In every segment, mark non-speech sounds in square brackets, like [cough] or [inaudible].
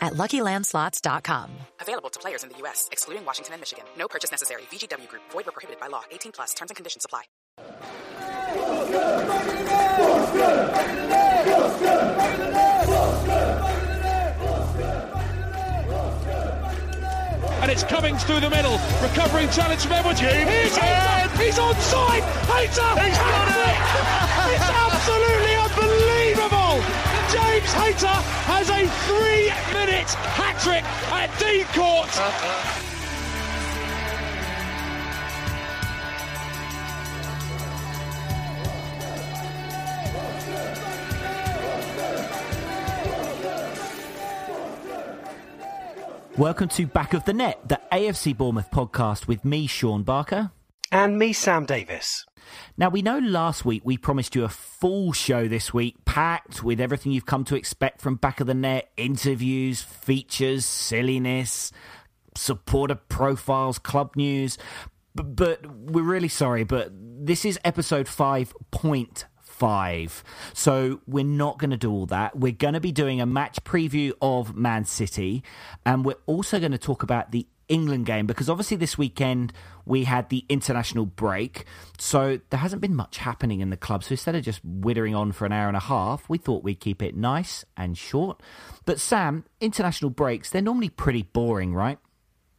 at LuckyLandSlots.com. Available to players in the U.S., excluding Washington and Michigan. No purchase necessary. VGW Group. Void where prohibited by law. 18 plus. Terms and conditions apply. and it's Cummings through the middle. Recovering challenge from Edwards. Here's Hayter. He's onside. Hayter. He's got it. it's absolutely unbelievable. James Hayter has a three-minute hat trick at Dean Court. Welcome to Back of the Net, the AFC Bournemouth podcast with me, Sean Barker. And me, Sam Davis. Now, we know last week we promised you a full show this week, packed with everything you've come to expect from Back of the Net interviews, features, silliness, supporter profiles, club news. But, but we're really sorry, but this is episode 5.5 five. So we're not going to do all that. We're going to be doing a match preview of Man City, and we're also going to talk about the England game because obviously this weekend we had the international break, so there hasn't been much happening in the club. So instead of just withering on for an hour and a half, we thought we'd keep it nice and short. But Sam, international breaks, they're normally pretty boring, right?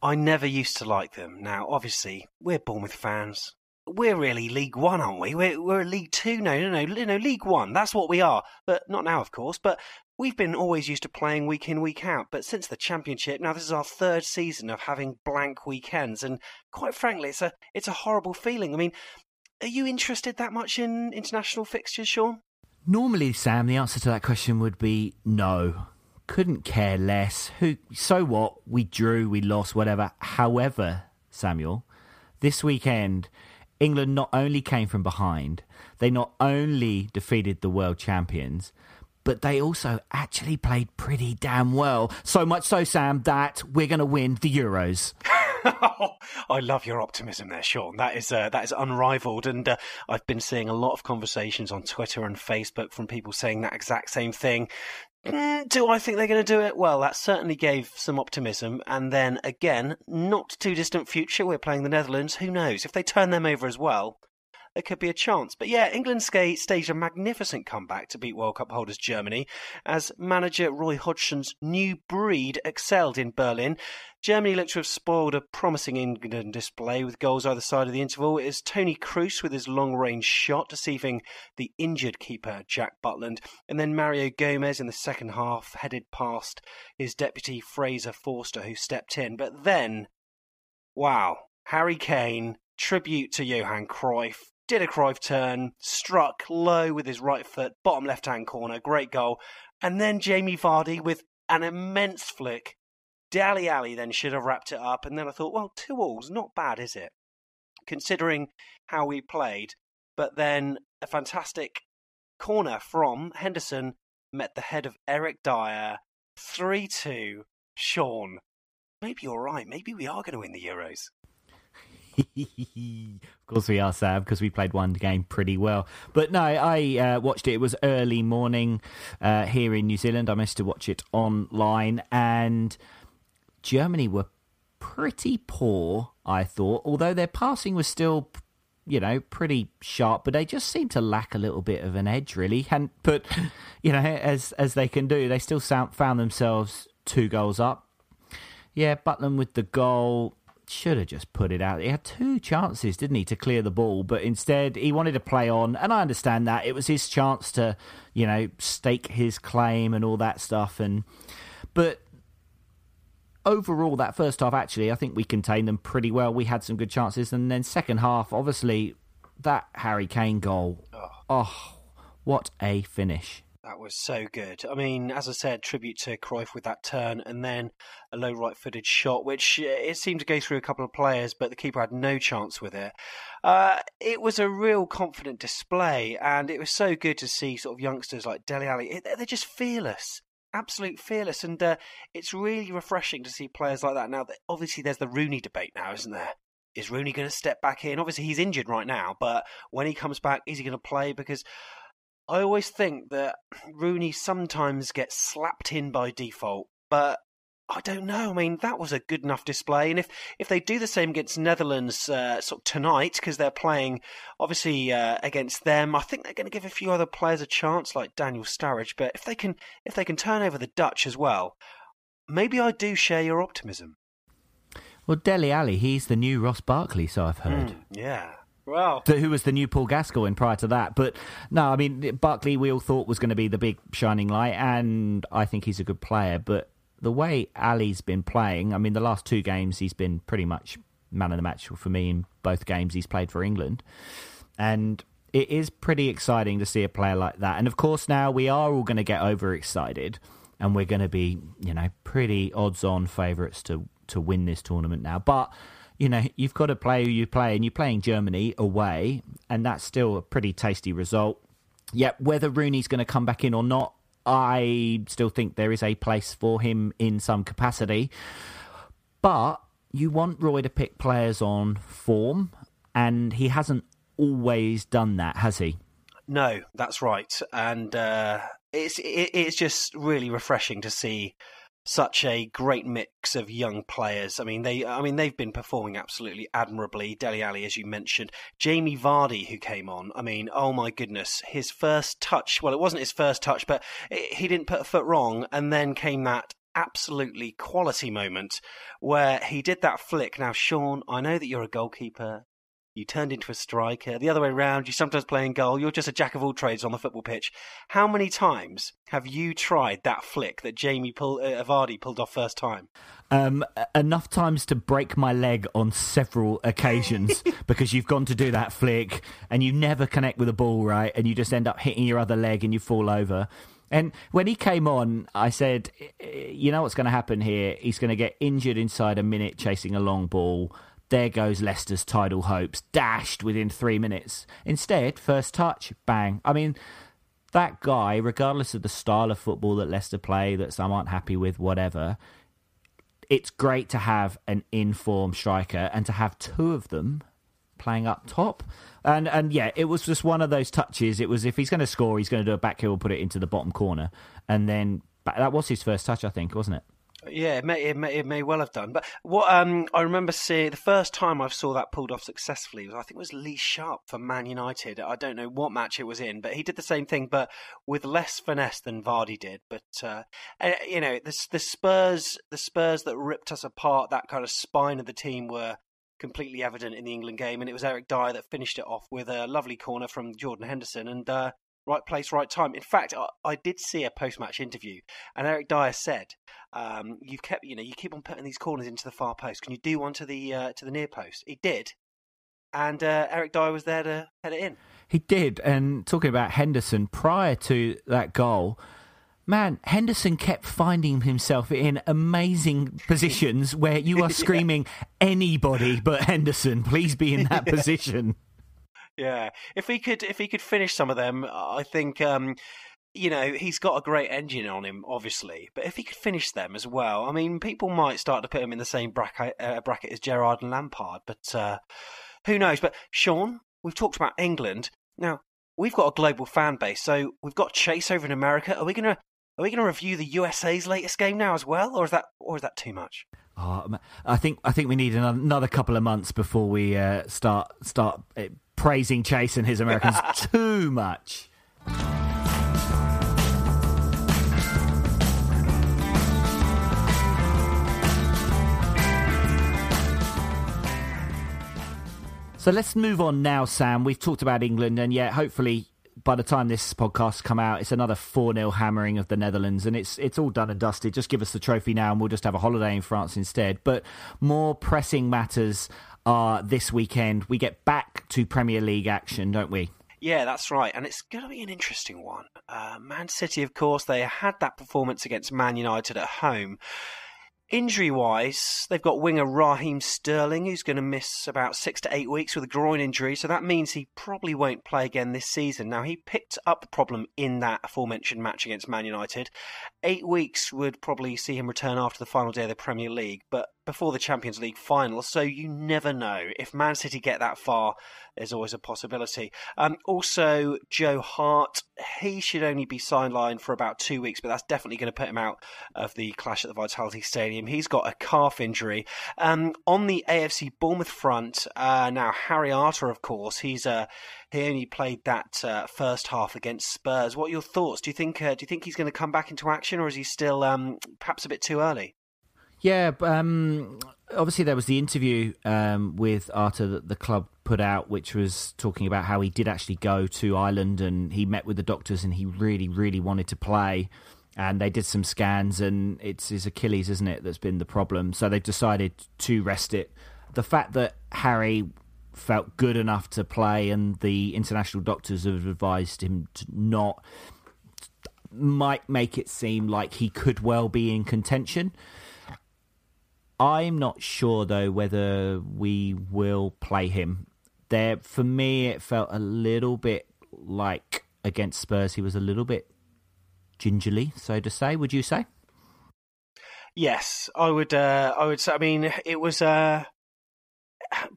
I never used to like them. Now, obviously, we're Bournemouth fans we're really League One, aren't we? We're, we're League Two. No, no, no, no, League One. That's what we are. But not now, of course. But we've been always used to playing week in, week out. But since the Championship, now this is our third season of having blank weekends, and quite frankly, it's a it's a horrible feeling. I mean, are you interested that much in international fixtures, Sean? Normally, Sam, the answer to that question would be no. Couldn't care less. Who? So what? We drew, we lost, whatever. However, Samuel, this weekend England not only came from behind, they not only defeated the world champions, but they also actually played pretty damn well. So much so, Sam, that we're going to win the Euros. [laughs] I love your optimism there, Sean. That is uh, that is unrivaled, and uh, I've been seeing a lot of conversations on Twitter and Facebook from people saying that exact same thing. Mm, do I think they're going to do it? Well, that certainly gave some optimism. And then again, not too distant future, we're playing the Netherlands. Who knows? If they turn them over as well, there could be a chance. But yeah, England staged a magnificent comeback to beat World Cup holders Germany as manager Roy Hodgson's new breed excelled in Berlin. Germany looked to have spoiled a promising England display with goals either side of the interval. It was Toni Kroos with his long range shot deceiving the injured keeper Jack Butland, and then Mario Gomez in the second half headed past his deputy Fraser Forster who stepped in. But then, wow, Harry Kane tribute to Johan Cruyff did a Cruyff turn, struck low with his right foot, bottom left hand corner, great goal. And then Jamie Vardy with an immense flick. Dele Alli then should have wrapped it up. And then I thought, well, two alls, not bad, is it? Considering how we played. But then a fantastic corner from Henderson met the head of Eric Dier. 3 2. Sean, maybe you're right. Maybe we are going to win the Euros. [laughs] of course we are, sad because we played one game pretty well. But no, I uh, watched it. It was early morning uh, here in New Zealand. I managed to watch it online, and Germany were pretty poor, I thought, although their passing was still you know, pretty sharp, but they just seem to lack a little bit of an edge, really. And but [laughs] you know, as as they can do, they still sound, found themselves two goals up. Yeah, Butland with the goal should have just put it out. He had two chances, didn't he, to clear the ball, but instead he wanted to play on, and I understand that it was his chance to, you know, stake his claim and all that stuff. And but overall, that first half, actually, I think we contained them pretty well. We had some good chances. And then second half, obviously, that Harry Kane goal. Oh, oh what a finish. That was so good. I mean, as I said, tribute to Cruyff with that turn and then a low right footed shot, which uh, it seemed to go through a couple of players, but the keeper had no chance with it. Uh, it was a real confident display, and it was so good to see sort of youngsters like Dele Alli. They're just fearless absolute fearless, and uh, it's really refreshing to see players like that. Now, obviously, there's the Rooney debate now, isn't there? Is Rooney going to step back in? Obviously, he's injured right now, but when he comes back, is he going to play? Because I always think that Rooney sometimes gets slapped in by default, but I don't know. I mean, that was a good enough display, and if if they do the same against Netherlands uh, sort of tonight, because they're playing obviously uh, against them, I think they're going to give a few other players a chance, like Daniel Sturridge. But if they can if they can turn over the Dutch as well, maybe I do share your optimism. Well, Dele Alli, he's the new Ross Barkley, so I've heard. Mm, yeah. Wow. Who was the new Paul Gascoigne prior to that. But no, I mean, Barkley we all thought was going to be the big shining light, and I think he's a good player. But the way Alli's been playing, I mean, the last two games he's been pretty much man of the match for me in both games he's played for England. And it is pretty exciting to see a player like that. And of course, now we are all going to get overexcited and we're going to be, you know, pretty odds on favourites to, to win this tournament now. But, you know, you've got to play who you play, and you're playing Germany away, and that's still a pretty tasty result. Yet, whether Rooney's going to come back in or not, I still think there is a place for him in some capacity. But you want Roy to pick players on form, and he hasn't always done that, has he? No, that's right, and uh, it's it, it's just really refreshing to see such a great mix of young players. I mean, they, I mean, they've been performing absolutely admirably. Dele Alli, as you mentioned, Jamie Vardy, who came on. I mean, oh my goodness, his first touch. Well, it wasn't his first touch, but it, he didn't put a foot wrong, and then came that absolutely quality moment where he did that flick. Now, Sean, I know that you're a goalkeeper you turned into a striker. The other way around, you sometimes play in goal. You're just a jack of all trades on the football pitch. How many times have you tried that flick that Jamie pull, uh, Vardy pulled off first time? Um, enough times to break my leg on several occasions [laughs] because you've gone to do that flick and you never connect with the ball right, and you just end up hitting your other leg and you fall over. And when he came on, I said, you know what's going to happen here? He's going to get injured inside a minute chasing a long ball there goes Leicester's title hopes, dashed within three minutes. Instead, first touch, bang. I mean, that guy, regardless of the style of football that Leicester play, that some aren't happy with, whatever, it's great to have an informed striker and to have two of them playing up top. And and yeah, it was just one of those touches. It was if he's going to score, he's going to do a back heel, put it into the bottom corner, and then that was his first touch, I think, wasn't it? Yeah, it may, it may it may well have done. But what um, I remember seeing the first time I saw that pulled off successfully was I think it was Lee Sharpe for Man United. I don't know what match it was in, but he did the same thing, but with less finesse than Vardy did. But uh, you know, the the Spurs the Spurs that ripped us apart, that kind of spine of the team were completely evident in the England game, and it was Eric Dier that finished it off with a lovely corner from Jordan Henderson, and uh, right place, right time. In fact, I, I did see a post-match interview, and Eric Dier said, um, "You've kept, you know, you keep on putting these corners into the far post. Can you do one to the uh, to the near post?" He did, and uh, Eric Dier was there to head it in. He did, and talking about Henderson prior to that goal. Man, Henderson kept finding himself in amazing [laughs] positions where you are [laughs] screaming, yeah. anybody but Henderson, please be in that [laughs] position. Yeah, if he could, if he could finish some of them, I think um, you know, he's got a great engine on him, obviously. But if he could finish them as well, I mean, people might start to put him in the same bracket, uh, bracket as Gerrard and Lampard. But uh, who knows? But Sean, we've talked about England. Now we've got a global fan base, so we've got Chase over in America. Are we gonna are we gonna review the USA's latest game now as well, or is that or is that too much? Oh, I think I think we need another couple of months before we uh, start start uh, praising Chase and his Americans [laughs] too much. So let's move on now, Sam. We've talked about England, and yet hopefully by the time this podcast come out, it's another 4 0 hammering of the Netherlands, and it's it's all done and dusted. Just give us the trophy now, and we'll just have a holiday in France instead. But more pressing matters are this weekend. We get back to Premier League action, don't we? Yeah, that's right, and it's going to be an interesting one. Uh, Man City, of course, they had that performance against Man United at home. Injury wise, they've got winger Raheem Sterling, who's going to miss about six to eight weeks with a groin injury, so that means he probably won't play again this season. Now, he picked up the problem in that aforementioned match against Man United. Eight weeks would probably see him return after the final day of the Premier League, but before the Champions League final, so you never know. If Man City get that far, there's always a possibility. Um, also, Joe Hart, he should only be sidelined for about two weeks, but that's definitely going to put him out of the clash at the Vitality Stadium. He's got a calf injury. Um, on the AFC Bournemouth front, uh, now Harry Arter, of course, he's uh, he only played that uh, first half against Spurs. What are your thoughts? Do you think uh, do you think he's going to come back into action, or is he still um, perhaps a bit too early? Yeah, um, obviously there was the interview um, with Arter that the club put out, which was talking about how he did actually go to Ireland and he met with the doctors and he really, really wanted to play. And they did some scans and it's his Achilles, isn't it, that's been the problem. So they've decided to rest it. The fact that Harry felt good enough to play and the international doctors have advised him to not might make it seem like he could well be in contention. I'm not sure though whether we will play him. There, for me, it felt a little bit like against Spurs. He was a little bit gingerly, so to say. Would you say? Yes, I would. Uh, I would say. I mean, it was. Uh,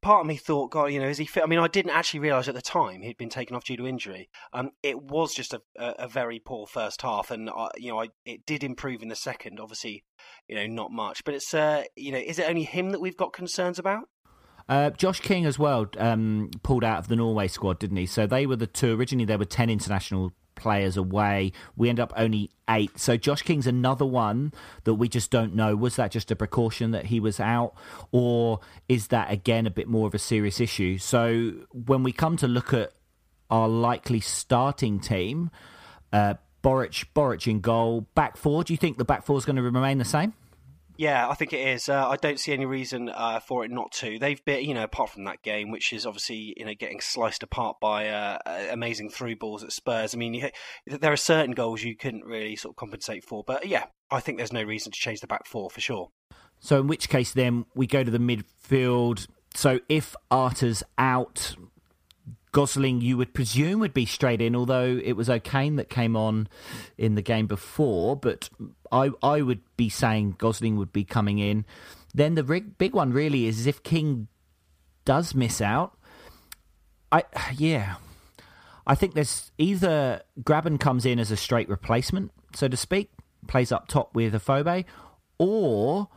part of me thought, God, you know, is he fit? I mean, I didn't actually realise at the time he'd been taken off due to injury. Um, it was just a, a, very poor first half, and uh, you know, I, it did improve in the second. Obviously, you know, not much, but it's, uh, you know, is it only him that we've got concerns about? Uh, Josh King as well um, pulled out of the Norway squad, didn't he? So they were the two. Originally, there were ten international players away. We end up only eight. So Josh King's another one that we just don't know. Was that just a precaution that he was out, or is that again a bit more of a serious issue? So when we come to look at our likely starting team, uh, Boruc, Boruc in goal, back four. Do you think the back four is going to remain the same? Yeah, I think it is. Uh, I don't see any reason uh, for it not to. They've been, you know, apart from that game, which is obviously, you know, getting sliced apart by uh, amazing through balls at Spurs. I mean, you, there are certain goals you couldn't really sort of compensate for. But yeah, I think there's no reason to change the back four for sure. So, in which case, then we go to the midfield. So, if Arter's out, Gosling, you would presume, would be straight in, although it was O'Kane that came on in the game before. But I, I would be saying Gosling would be coming in. Then the big, one really is if King does miss out. I yeah, I think there's either Grabban comes in as a straight replacement, so to speak, plays up top with Afobe, or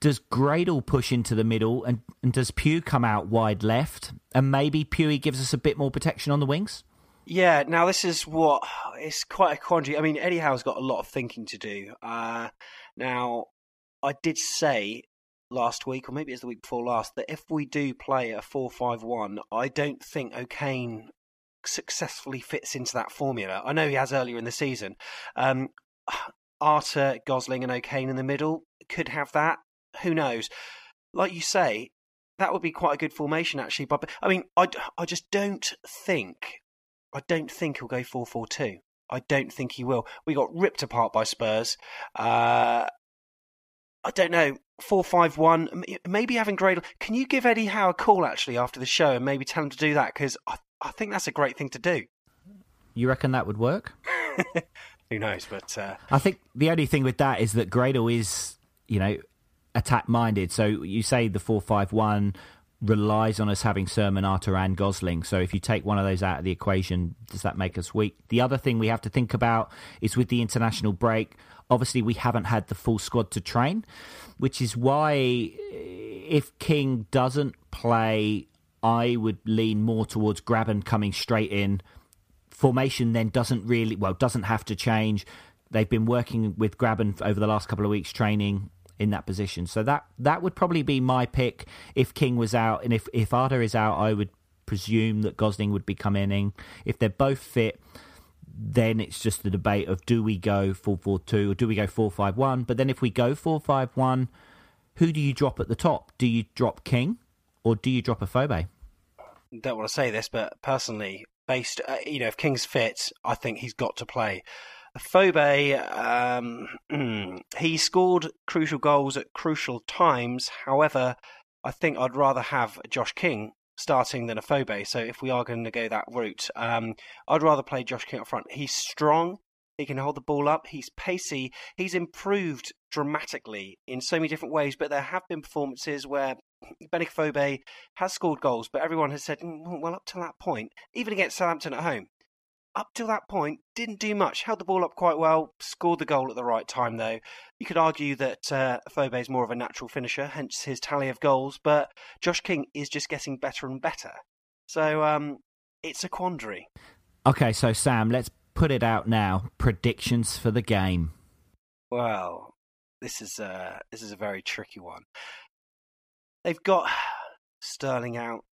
does Gradel push into the middle and, and does Pugh come out wide left? And maybe Pewey gives us a bit more protection on the wings? Yeah, now this is what it's quite a quandary. I mean, Eddie Howe's got a lot of thinking to do. Uh, now, I did say last week, or maybe it's the week before last, that if we do play a 4 5 1, I don't think O'Kane successfully fits into that formula. I know he has earlier in the season. Um, Arter, Gosling, and O'Kane in the middle could have that who knows? Like you say, that would be quite a good formation actually. But I mean, I, I just don't think, I don't think he'll go four four two. I don't think he will. We got ripped apart by Spurs. Uh, I don't know. Four five one. Maybe having Gradel. Can you give Eddie Howe a call actually after the show and maybe tell him to do that? Because I, I think that's a great thing to do. You reckon that would work? [laughs] Who knows? But uh... I think the only thing with that is that Gradle is, you know, attack minded. So you say the four five one relies on us having Surman, Arter, and Gosling. So if you take one of those out of the equation, does that make us weak? The other thing we have to think about is with the international break. Obviously, we haven't had the full squad to train, which is why eh, if King doesn't play, I would lean more towards Grabban coming straight in. Formation then doesn't really, well, doesn't have to change. They've been working with Grabban over the last couple of weeks training in that position. So that that would probably be my pick if King was out, and if if Arter is out, I would presume that Gosling would be coming in. If they're both fit, then it's just the debate of do we go four four two or do we go four five one? But then if we go four five one, who do you drop at the top? Do you drop King or do you drop Afobe? Don't want to say this, but personally, based, uh, you know, if King's fit, I think he's got to play. Phobe, um, he scored crucial goals at crucial times. However, I think I'd rather have Josh King starting than Afobe. So if we are going to go that route, um, I'd rather play Josh King up front. He's strong. He can hold the ball up. He's pacey. He's improved dramatically in so many different ways. But there have been performances where Benik Afobe has scored goals, but everyone has said, mm, well, up to that point, even against Southampton at home, up till that point, didn't do much. Held the ball up quite well, scored the goal at the right time, though. You could argue that uh, Phobe is more of a natural finisher, hence his tally of goals, but Josh King is just getting better and better. So um, it's a quandary. Okay, so Sam, let's put it out now. Predictions for the game. Well, this is a, this is a very tricky one. They've got Sterling out.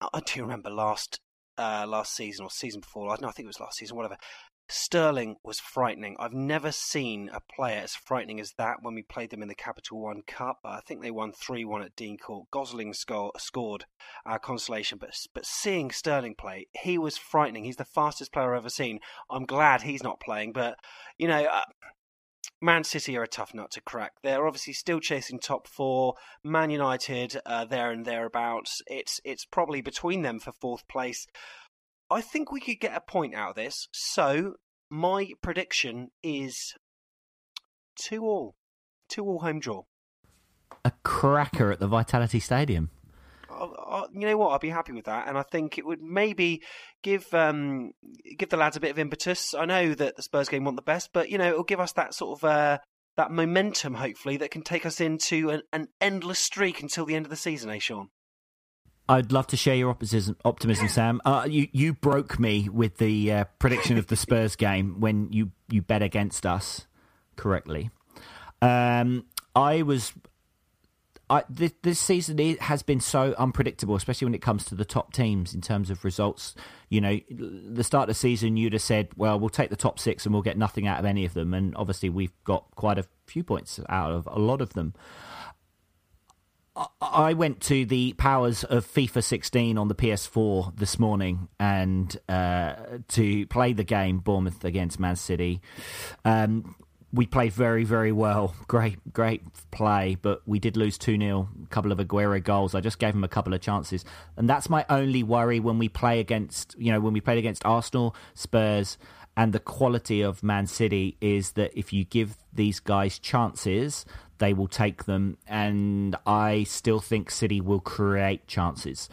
I do remember last uh, last season or season before. No, I think it was last season, whatever. Sterling was frightening. I've never seen a player as frightening as that when we played them in the Capital One Cup. I think they won 3 1 at Dean Court. Gosling score, scored our consolation, but, but seeing Sterling play, he was frightening. He's the fastest player I've ever seen. I'm glad he's not playing, but, you know, uh, Man City are a tough nut to crack. They're obviously still chasing top four. Man United, uh, there and thereabouts. It's it's probably between them for fourth place. I think we could get a point out of this. So my prediction is two all, two all home draw. A cracker at the Vitality Stadium. I, you know what? I'd be happy with that, and I think it would maybe give um, give the lads a bit of impetus. I know that the Spurs game want the best, but you know it'll give us that sort of uh, that momentum, hopefully, that can take us into an, an endless streak until the end of the season. Eh, Sean? I'd love to share your optimism, optimism Sam. Uh, you you broke me with the uh, prediction of the Spurs [laughs] game when you, you bet against us correctly. Um, I was I, this, this, season has been so unpredictable, especially when it comes to the top teams in terms of results. You know, the start of the season, you'd have said, well, we'll take the top six and we'll get nothing out of any of them. And obviously, we've got quite a few points out of a lot of them. I went to the powers of FIFA 16 on the PS4 this morning and uh, to play the game Bournemouth against Man City. Um, we played very, very well. Great, great play, but we did lose 2 0, a couple of Aguero goals. I just gave him a couple of chances. And that's my only worry when we play against, you know, when we played against Arsenal, Spurs, and the quality of Man City is that if you give these guys chances, they will take them. And I still think City will create chances.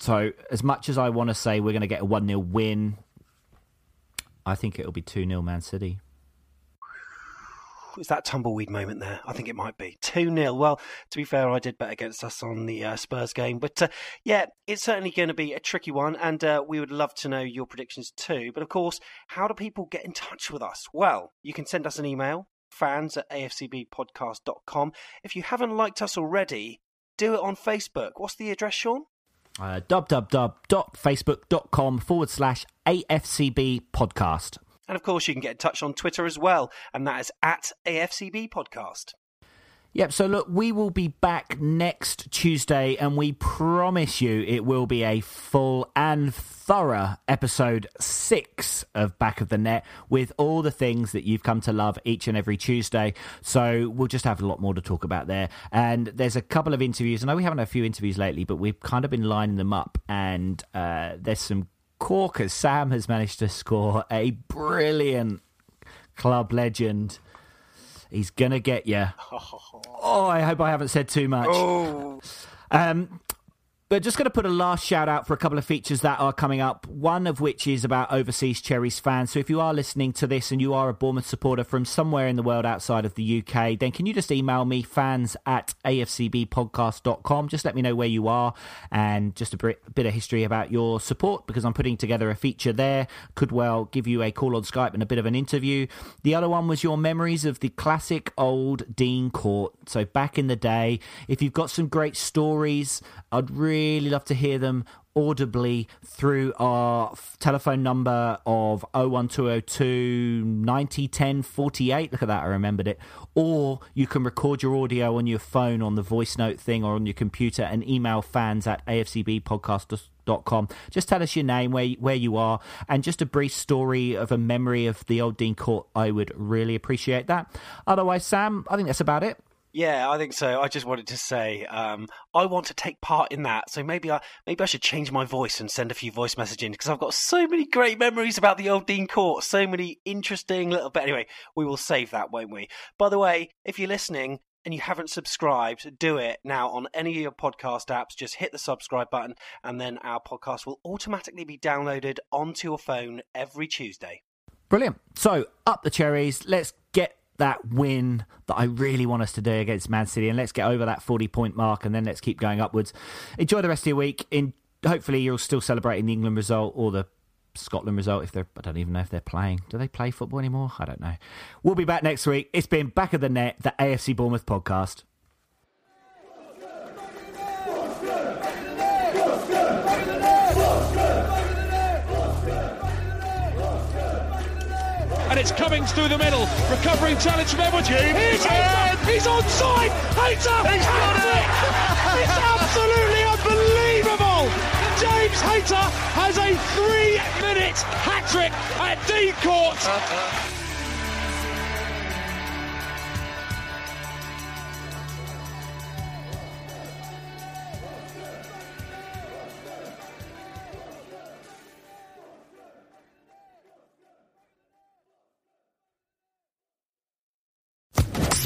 So, as much as I want to say we're going to get a 1 0 win, I think it'll be 2 0 Man City was that tumbleweed moment there. I think it might be 2 0. Well, to be fair, I did bet against us on the uh, Spurs game. But uh, yeah, it's certainly going to be a tricky one. And uh, we would love to know your predictions too. But of course, how do people get in touch with us? Well, you can send us an email fans at afcbpodcast.com. If you haven't liked us already, do it on Facebook. What's the address, Sean? Uh, www.facebook.com forward slash AFCB podcast. And of course, you can get in touch on Twitter as well, and that is at AFCB Podcast. Yep, so look, we will be back next Tuesday, and we promise you it will be a full and thorough episode six of Back of the Net with all the things that you've come to love each and every Tuesday. So we'll just have a lot more to talk about there. And there's a couple of interviews. I know we haven't had a few interviews lately, but we've kind of been lining them up, and uh, there's some corkers. Sam has managed to score a brilliant club legend. He's gonna get you. [laughs] Oh, I hope I haven't said too much. Oh. Um, but just going to put a last shout out for a couple of features that are coming up. One of which is about overseas Cherries fans. So if you are listening to this and you are a Bournemouth supporter from somewhere in the world outside of the UK, then can you just email me fans at afcbpodcast.com? Just let me know where you are and just a bit of history about your support because I'm putting together a feature there. Could well give you a call on Skype and a bit of an interview. The other one was your memories of the classic old Dean Court. So back in the day, if you've got some great stories, I'd really really love to hear them audibly through our telephone number of 01202 9010 48. Look at that, I remembered it. Or you can record your audio on your phone on the voice note thing or on your computer and email fans at afcbpodcast.com. Just tell us your name, where, where you are, and just a brief story of a memory of the old Dean Court. I would really appreciate that. Otherwise, Sam, I think that's about it. Yeah, I think so. I just wanted to say um, I want to take part in that, so maybe I maybe I should change my voice and send a few voice messages because I've got so many great memories about the old Dean Court, so many interesting little. But anyway, we will save that, won't we? By the way, if you're listening and you haven't subscribed, do it now on any of your podcast apps. Just hit the subscribe button, and then our podcast will automatically be downloaded onto your phone every Tuesday. Brilliant. So up the cherries. Let's that win that I really want us to do against Man City, and let's get over that forty point mark, and then let's keep going upwards. Enjoy the rest of your week. In hopefully you're still celebrating the England result or the Scotland result. If they're, I don't even know if they're playing. Do they play football anymore? I don't know. We'll be back next week. It's been back of the net, the AFC Bournemouth podcast. And it's Cummings through the middle. Recovering challenge from Edwards. Here's Hayter. He's onside. Hayter. He's got it. it's absolutely unbelievable. James Hayter has a three-minute hat trick at Dean Court. [laughs]